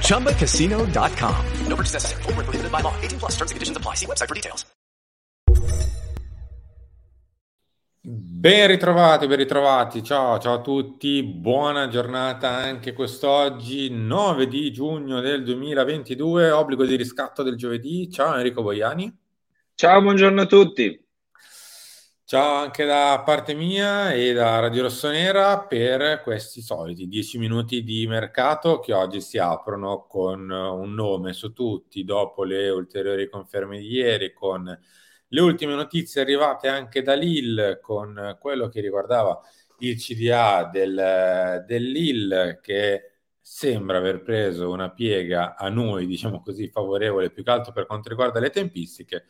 ChumbaCasino.com. No purchase necessary. Void were prohibited by law. 18 plus terms and conditions apply. See website for details. Ben ritrovati, ben ritrovati. Ciao, ciao a tutti. Buona giornata anche quest'oggi, 9 di giugno del 2022, obbligo di riscatto del giovedì. Ciao Enrico Boiani. Ciao, buongiorno a tutti. Ciao anche da parte mia e da Radio Rossonera per questi soliti 10 minuti di mercato che oggi si aprono con un nome su tutti dopo le ulteriori conferme di ieri, con le ultime notizie arrivate anche da Lille, con quello che riguardava il CDA del, del Lille che sembra aver preso una piega a noi, diciamo così, favorevole più che altro per quanto riguarda le tempistiche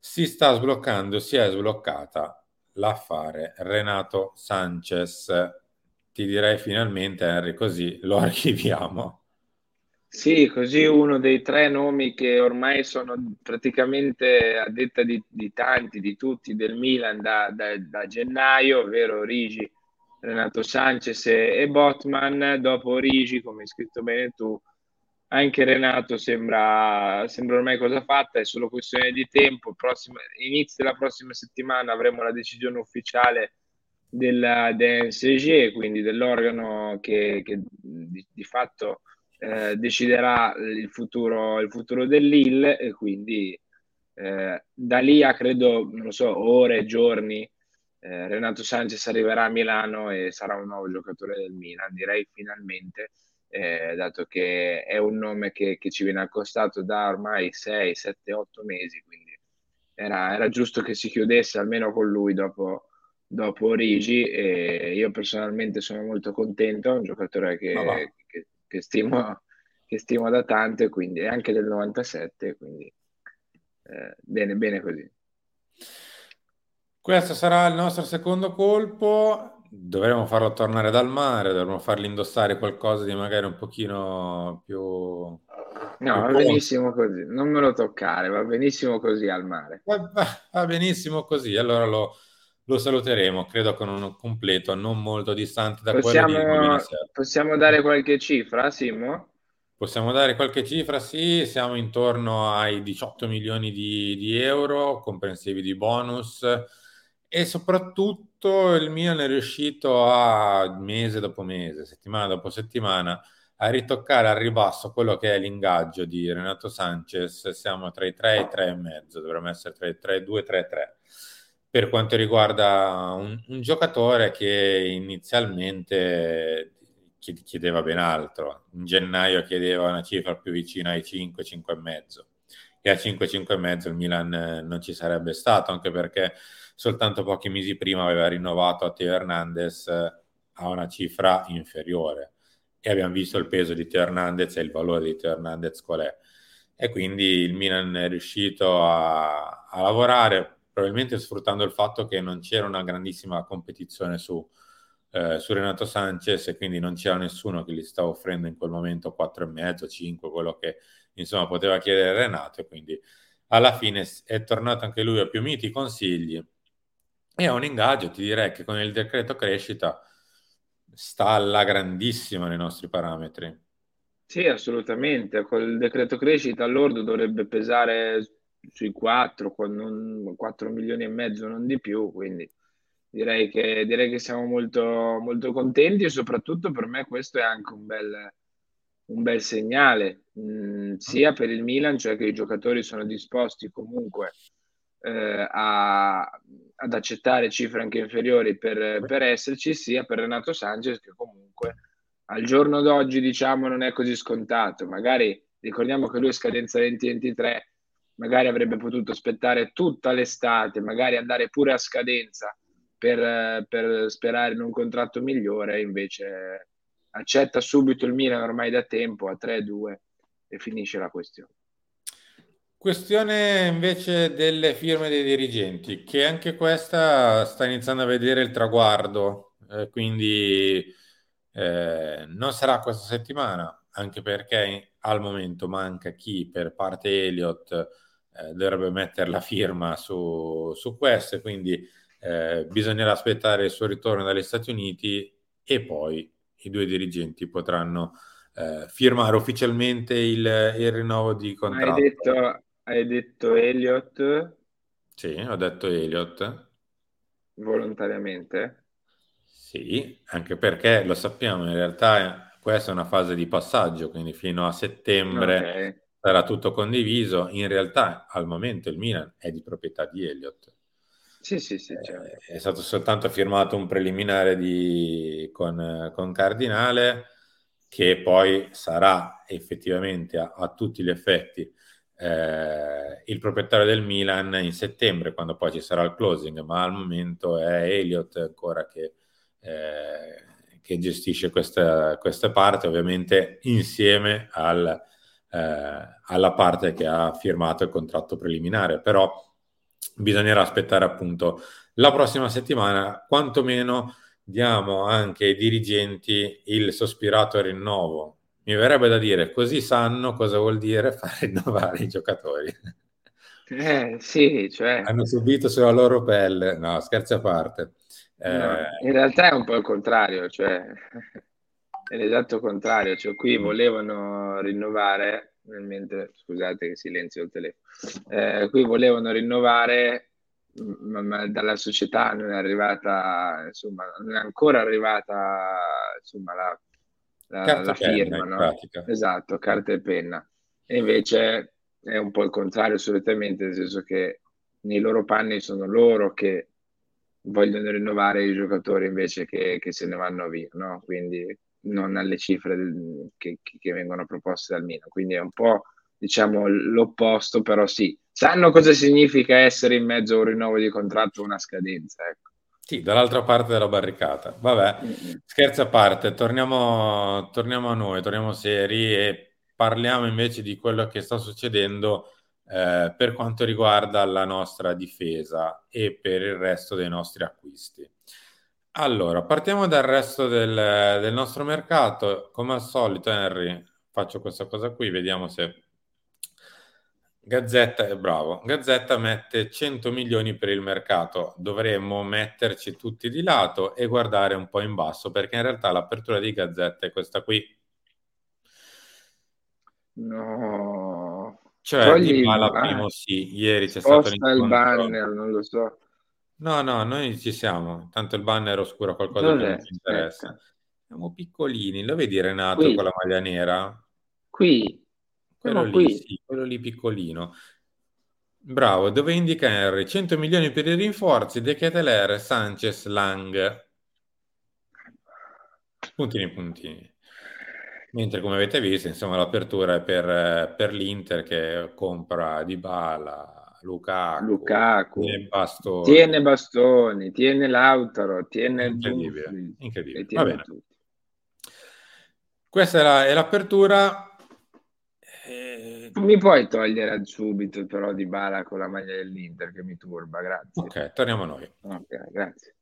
si sta sbloccando, si è sbloccata l'affare Renato Sanchez. Ti direi finalmente, Henry, così lo archiviamo. Sì, così uno dei tre nomi che ormai sono praticamente a detta di, di tanti, di tutti, del Milan da, da, da gennaio, ovvero Rigi, Renato Sanchez e, e Botman. Dopo Rigi, come hai scritto bene tu, anche Renato sembra, sembra ormai cosa fatta, è solo questione di tempo. Prossima, inizio della prossima settimana avremo la decisione ufficiale della DNCG, quindi dell'organo che, che di, di, fatto eh, deciderà il futuro, il futuro dell'IL e quindi eh, da lì a credo, non so, ore, giorni, eh, Renato Sanchez arriverà a Milano e sarà un nuovo giocatore del Milan, direi finalmente eh, dato che è un nome che, che, ci viene accostato da ormai 6, 7, 8 mesi, quindi era, era giusto che si chiudesse almeno con lui dopo, dopo Origi e io personalmente sono molto contento, è un giocatore che, che, che, stimo, che stimo da tanto e quindi è anche del 97, quindi eh, bene, bene così. Questo sarà il nostro secondo colpo dovremmo farlo tornare dal mare, dovremmo fargli indossare qualcosa di magari un pochino più... No, più va benissimo così, non me lo toccare, va benissimo così al mare. Va, va benissimo così, allora lo, lo, saluteremo, credo con un completo non molto distante da possiamo, quello di Possiamo dare qualche cifra, Simo? Possiamo dare qualche cifra, sì, siamo intorno ai 18 milioni di, di euro, comprensivi di bonus, e soprattutto il Milan è riuscito a mese dopo mese, settimana dopo settimana, a ritoccare al ribasso quello che è l'ingaggio di Renato Sanchez. Siamo tra i 3 e i 3 e mezzo, dovremmo essere tra i 3, 2, 3, 3. Per quanto riguarda un, un giocatore che inizialmente chiedeva ben altro, in gennaio chiedeva una cifra più vicina ai 5, 5 e mezzo e a 5, 5 e mezzo il Milan non ci sarebbe stato, anche perché soltanto pochi mesi prima aveva rinnovato a Teo Hernandez eh, a una cifra inferiore. E abbiamo visto il peso di Teo Hernandez e il valore di Teo Hernandez qual è. E quindi il Milan è riuscito a, a lavorare probabilmente sfruttando il fatto che non c'era una grandissima competizione su, eh, su Renato Sanchez e quindi non c'era nessuno che gli stava offrendo in quel momento 4,5, 5, quello che insomma poteva chiedere Renato. E quindi alla fine è tornato anche lui a più miti consigli e a un ingaggio, ti direi che con il decreto crescita sta alla grandissima nei nostri parametri. Sì, assolutamente. Con il decreto crescita all'ordo dovrebbe pesare sui 4, con non, 4 milioni e mezzo, non di più, quindi direi che, direi che siamo molto, molto contenti e soprattutto per me questo è anche un bel, un bel segnale, mh, sia per il Milan, cioè che i giocatori sono disposti comunque eh, a, ad accettare cifre anche inferiori per, per, esserci, sia per Renato Sanchez che comunque al giorno d'oggi diciamo non è così scontato. Magari ricordiamo che lui è scadenza 2023, magari avrebbe potuto aspettare tutta l'estate, magari andare pure a scadenza per, per sperare in un contratto migliore, invece accetta subito il Milan ormai da tempo a 3-2 e finisce la questione. Questione invece delle firme dei dirigenti, che anche questa sta iniziando a vedere il traguardo, eh, quindi eh, non sarà questa settimana, anche perché al momento manca chi per parte Elliott eh, dovrebbe mettere la firma su, su queste, quindi eh, bisognerà aspettare il suo ritorno dagli Stati Uniti e poi i due dirigenti potranno eh, firmare ufficialmente il, il rinnovo di contratto. Hai detto, hai detto Elliott? Sì, ho detto Elliott. Volontariamente? Sì, anche perché lo sappiamo, in realtà questa è una fase di passaggio, quindi fino a settembre okay. sarà tutto condiviso. In realtà al momento il Milan è di proprietà di Elliott. Sì, sì, sì. Certo. È stato soltanto firmato un preliminare di, con, con Cardinale che poi sarà effettivamente a, a tutti gli effetti eh, il proprietario del Milan in settembre, quando poi ci sarà il closing, ma al momento è Elliott ancora che, eh, che gestisce questa, questa, parte, ovviamente insieme al, eh, alla parte che ha firmato il contratto preliminare, però bisognerà aspettare appunto la prossima settimana, quantomeno diamo anche ai dirigenti il sospirato rinnovo mi verrebbe da dire, così sanno cosa vuol dire far rinnovare i giocatori. Eh, sì, cioè... Hanno subito sulla loro pelle, no, scherzi a parte. Eh... No, in realtà è un po' il contrario, cioè è l'esatto contrario, cioè qui mm. volevano rinnovare, mentre, scusate che silenzio il telefono, eh, qui volevano rinnovare, ma, ma, dalla società non è arrivata, insomma, non è ancora arrivata insomma, la la, la firma, no? Esatto, carta e penna. E invece è un po' il contrario assolutamente, nel senso che nei loro panni sono loro che vogliono rinnovare i giocatori invece che, che se ne vanno via, no? Quindi non alle cifre del, che, che, vengono proposte dal Milan. Quindi è un po' diciamo l'opposto, però sì, sanno cosa significa essere in mezzo a un rinnovo di contratto o una scadenza, ecco. Sì, dall'altra parte della barricata. Vabbè, mm-hmm. scherzi a parte, torniamo, torniamo, a noi, torniamo seri e parliamo invece di quello che sta succedendo eh, per quanto riguarda la nostra difesa e per il resto dei nostri acquisti. Allora, partiamo dal resto del, del nostro mercato. Come al solito, Henry, faccio questa cosa qui, vediamo se Gazzetta è bravo. Gazzetta mette 100 milioni per il mercato. Dovremmo metterci tutti di lato e guardare un po' in basso perché in realtà l'apertura di Gazzetta è questa qui. No. Cioè, di mala primo sì, ieri c'è stato il banner, non lo so. No, no, noi ci siamo. Tanto il banner oscura qualcosa Dov'è? che non ci interessa. Siamo piccolini. Lo vedi Renato qui. con la maglia nera? Qui. Quello lì, sì, quello lì piccolino. Bravo, dove indica Henry? 100 milioni per i rinforzi, De Keteler, Sanchez, Lang. Puntini, puntini. Mentre come avete visto, insomma, l'apertura è per, per l'Inter che compra Dybala, Lukaku, Lukaku. Tiene, bastoni. tiene bastoni, tiene Lautaro, tiene incredibile, incredibile. Va bene. Tutti. Questa è, la, è l'apertura mi puoi togliere subito però di bala con la maglia dell'Inter che mi turba, grazie. Ok, torniamo a noi. Ok, grazie.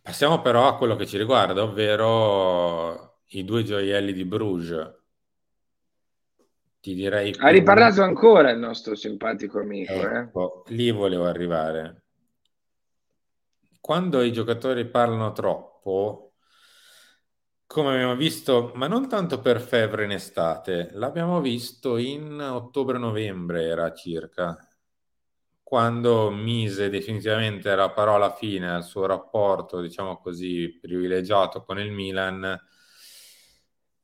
Passiamo però a quello che ci riguarda, ovvero i due gioielli di Bruges. Ti direi... Ha riparlato ancora il nostro simpatico amico. Eh? Ecco, eh? Lì volevo arrivare. Quando i giocatori parlano troppo, come abbiamo visto, ma non tanto per febbre in estate, l'abbiamo visto in ottobre-novembre era circa, quando mise definitivamente la parola fine al suo rapporto, diciamo così, privilegiato con il Milan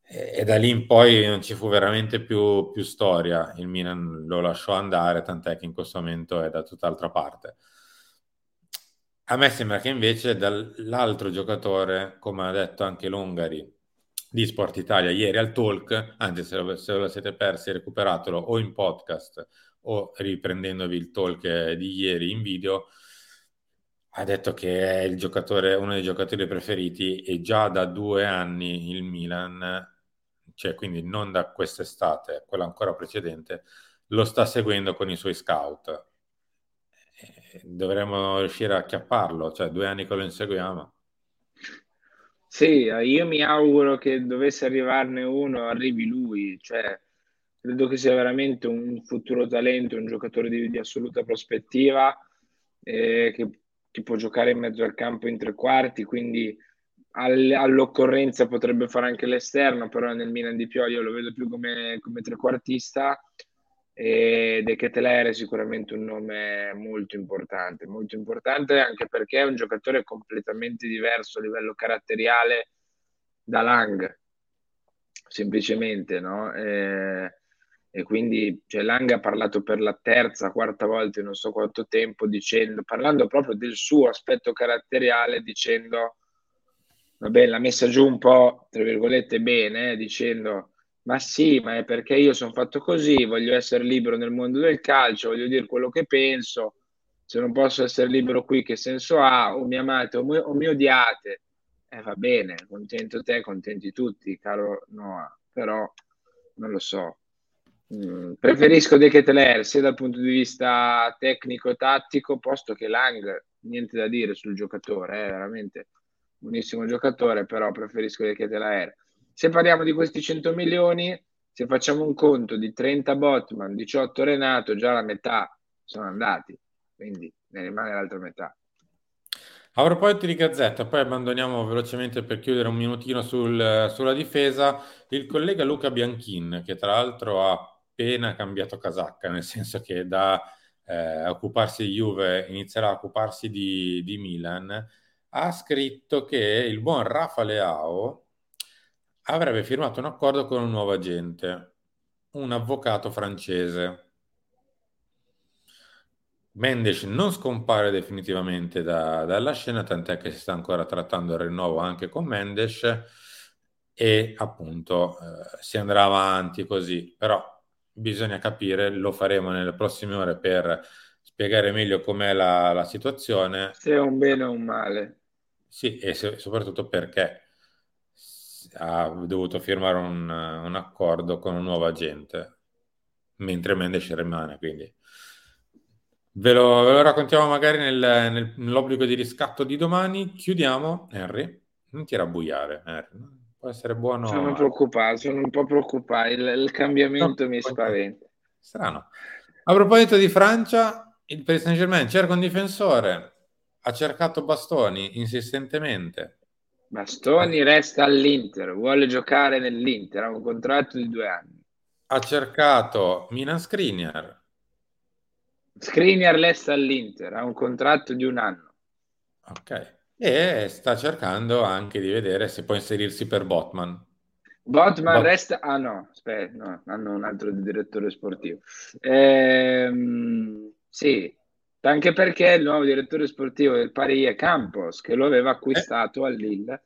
e, da lì in poi non ci fu veramente più, più storia. Il Milan lo lasciò andare, tant'è che in questo momento è da tutt'altra parte. A me sembra che invece dall'altro giocatore, come ha detto anche l'Ungari di Sport Italia ieri al talk, anzi se lo, se lo siete persi recuperatelo o in podcast o riprendendovi il talk di ieri in video, ha detto che è uno dei giocatori preferiti e già da due anni il Milan, cioè quindi non da quest'estate, quella ancora precedente, lo sta seguendo con i suoi scout dovremmo riuscire a acchiapparlo, cioè due anni che lo inseguiamo. Sì, io mi auguro che dovesse arrivarne uno, arrivi lui, cioè credo che sia veramente un futuro talento, un giocatore di, di assoluta prospettiva, eh, che, che, può giocare in mezzo al campo in tre quarti, quindi all, all'occorrenza potrebbe fare anche l'esterno, però nel Milan di Pioli io lo vedo più come, come trequartista e De Ketelaere è sicuramente un nome molto importante, molto importante anche perché è un giocatore completamente diverso a livello caratteriale da Lang, semplicemente, no? E, e quindi cioè, Lang ha parlato per la terza, quarta volta in non so quanto tempo, dicendo, parlando proprio del suo aspetto caratteriale, dicendo, vabbè, l'ha messa giù un po', tra virgolette, bene, dicendo ma sì, ma è perché io sono fatto così, voglio essere libero nel mondo del calcio, voglio dire quello che penso, se non posso essere libero qui che senso ha? O mi amate o mi, o mi odiate? Eh va bene, contento te, contenti tutti, caro Noah, però non lo so. Mm, preferisco De Ketelaere sia dal punto di vista tecnico-tattico, posto che Lang, niente da dire sul giocatore, è veramente buonissimo giocatore, però preferisco De Ketelaere se parliamo di questi 100 milioni, se facciamo un conto di 30 Botman, 18 Renato, già la metà sono andati, quindi ne rimane l'altra metà. A proposito di Gazzetta, poi abbandoniamo velocemente per chiudere un minutino sul, sulla difesa il collega Luca Bianchin, che tra l'altro ha appena cambiato casacca, nel senso che da eh, occuparsi di Juve inizierà a occuparsi di, di Milan, ha scritto che il buon Rafa Leao avrebbe firmato un accordo con un nuovo agente, un avvocato francese. Mendes non scompare definitivamente da, dalla scena, tant'è che si sta ancora trattando il rinnovo anche con Mendes e appunto eh, si andrà avanti così, però bisogna capire, lo faremo nelle prossime ore per spiegare meglio com'è la, la situazione. Se è un bene o un male. Sì, e se, soprattutto perché ha dovuto firmare un, un accordo con un nuovo agente, mentre Mendes rimane, quindi ve lo, ve lo raccontiamo magari nel, nel, nell'obbligo di riscatto di domani. Chiudiamo, Henry, non ti rabbuiare, Henry. Può essere buono. Sono preoccupato, sono un po' preoccupato, il, il cambiamento no, mi spaventa. Strano. A proposito di Francia, il Paris Saint-Germain cerca un difensore, ha cercato Bastoni insistentemente, Bastoni resta all'Inter, vuole giocare nell'Inter, ha un contratto di due anni. Ha cercato Milan Skriniar. Skriniar resta all'Inter, ha un contratto di un anno. Ok. E sta cercando anche di vedere se può inserirsi per Botman. Botman Bot- resta... Ah no, aspetta, no, hanno un altro direttore sportivo. Ehm, sì, anche perché il nuovo direttore sportivo del Paris è Campos, che lo aveva acquistato eh. al Lille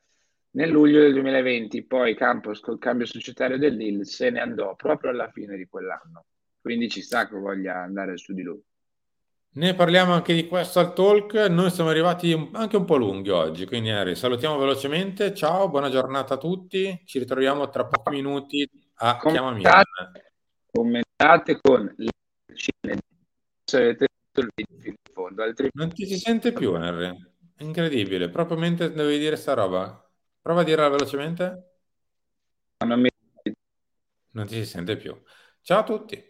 nel luglio del 2020. Poi Campos, col cambio societario del Lille, se ne andò proprio alla fine di quell'anno. Quindi ci sta che voglia andare su di lui. Ne parliamo anche di questo al talk. Noi siamo arrivati anche un po' lunghi oggi, quindi Harry, salutiamo velocemente. Ciao, buona giornata a tutti. Ci ritroviamo tra pochi minuti a commentate, Chiama Milan. Commentate con le se avete il video fino in fondo. Altrimenti... Non ti si sente più, Henry. Incredibile. Proprio mentre devi dire sta roba. Prova a dirla velocemente. Non, mi... non ti si sente più. Ciao a tutti.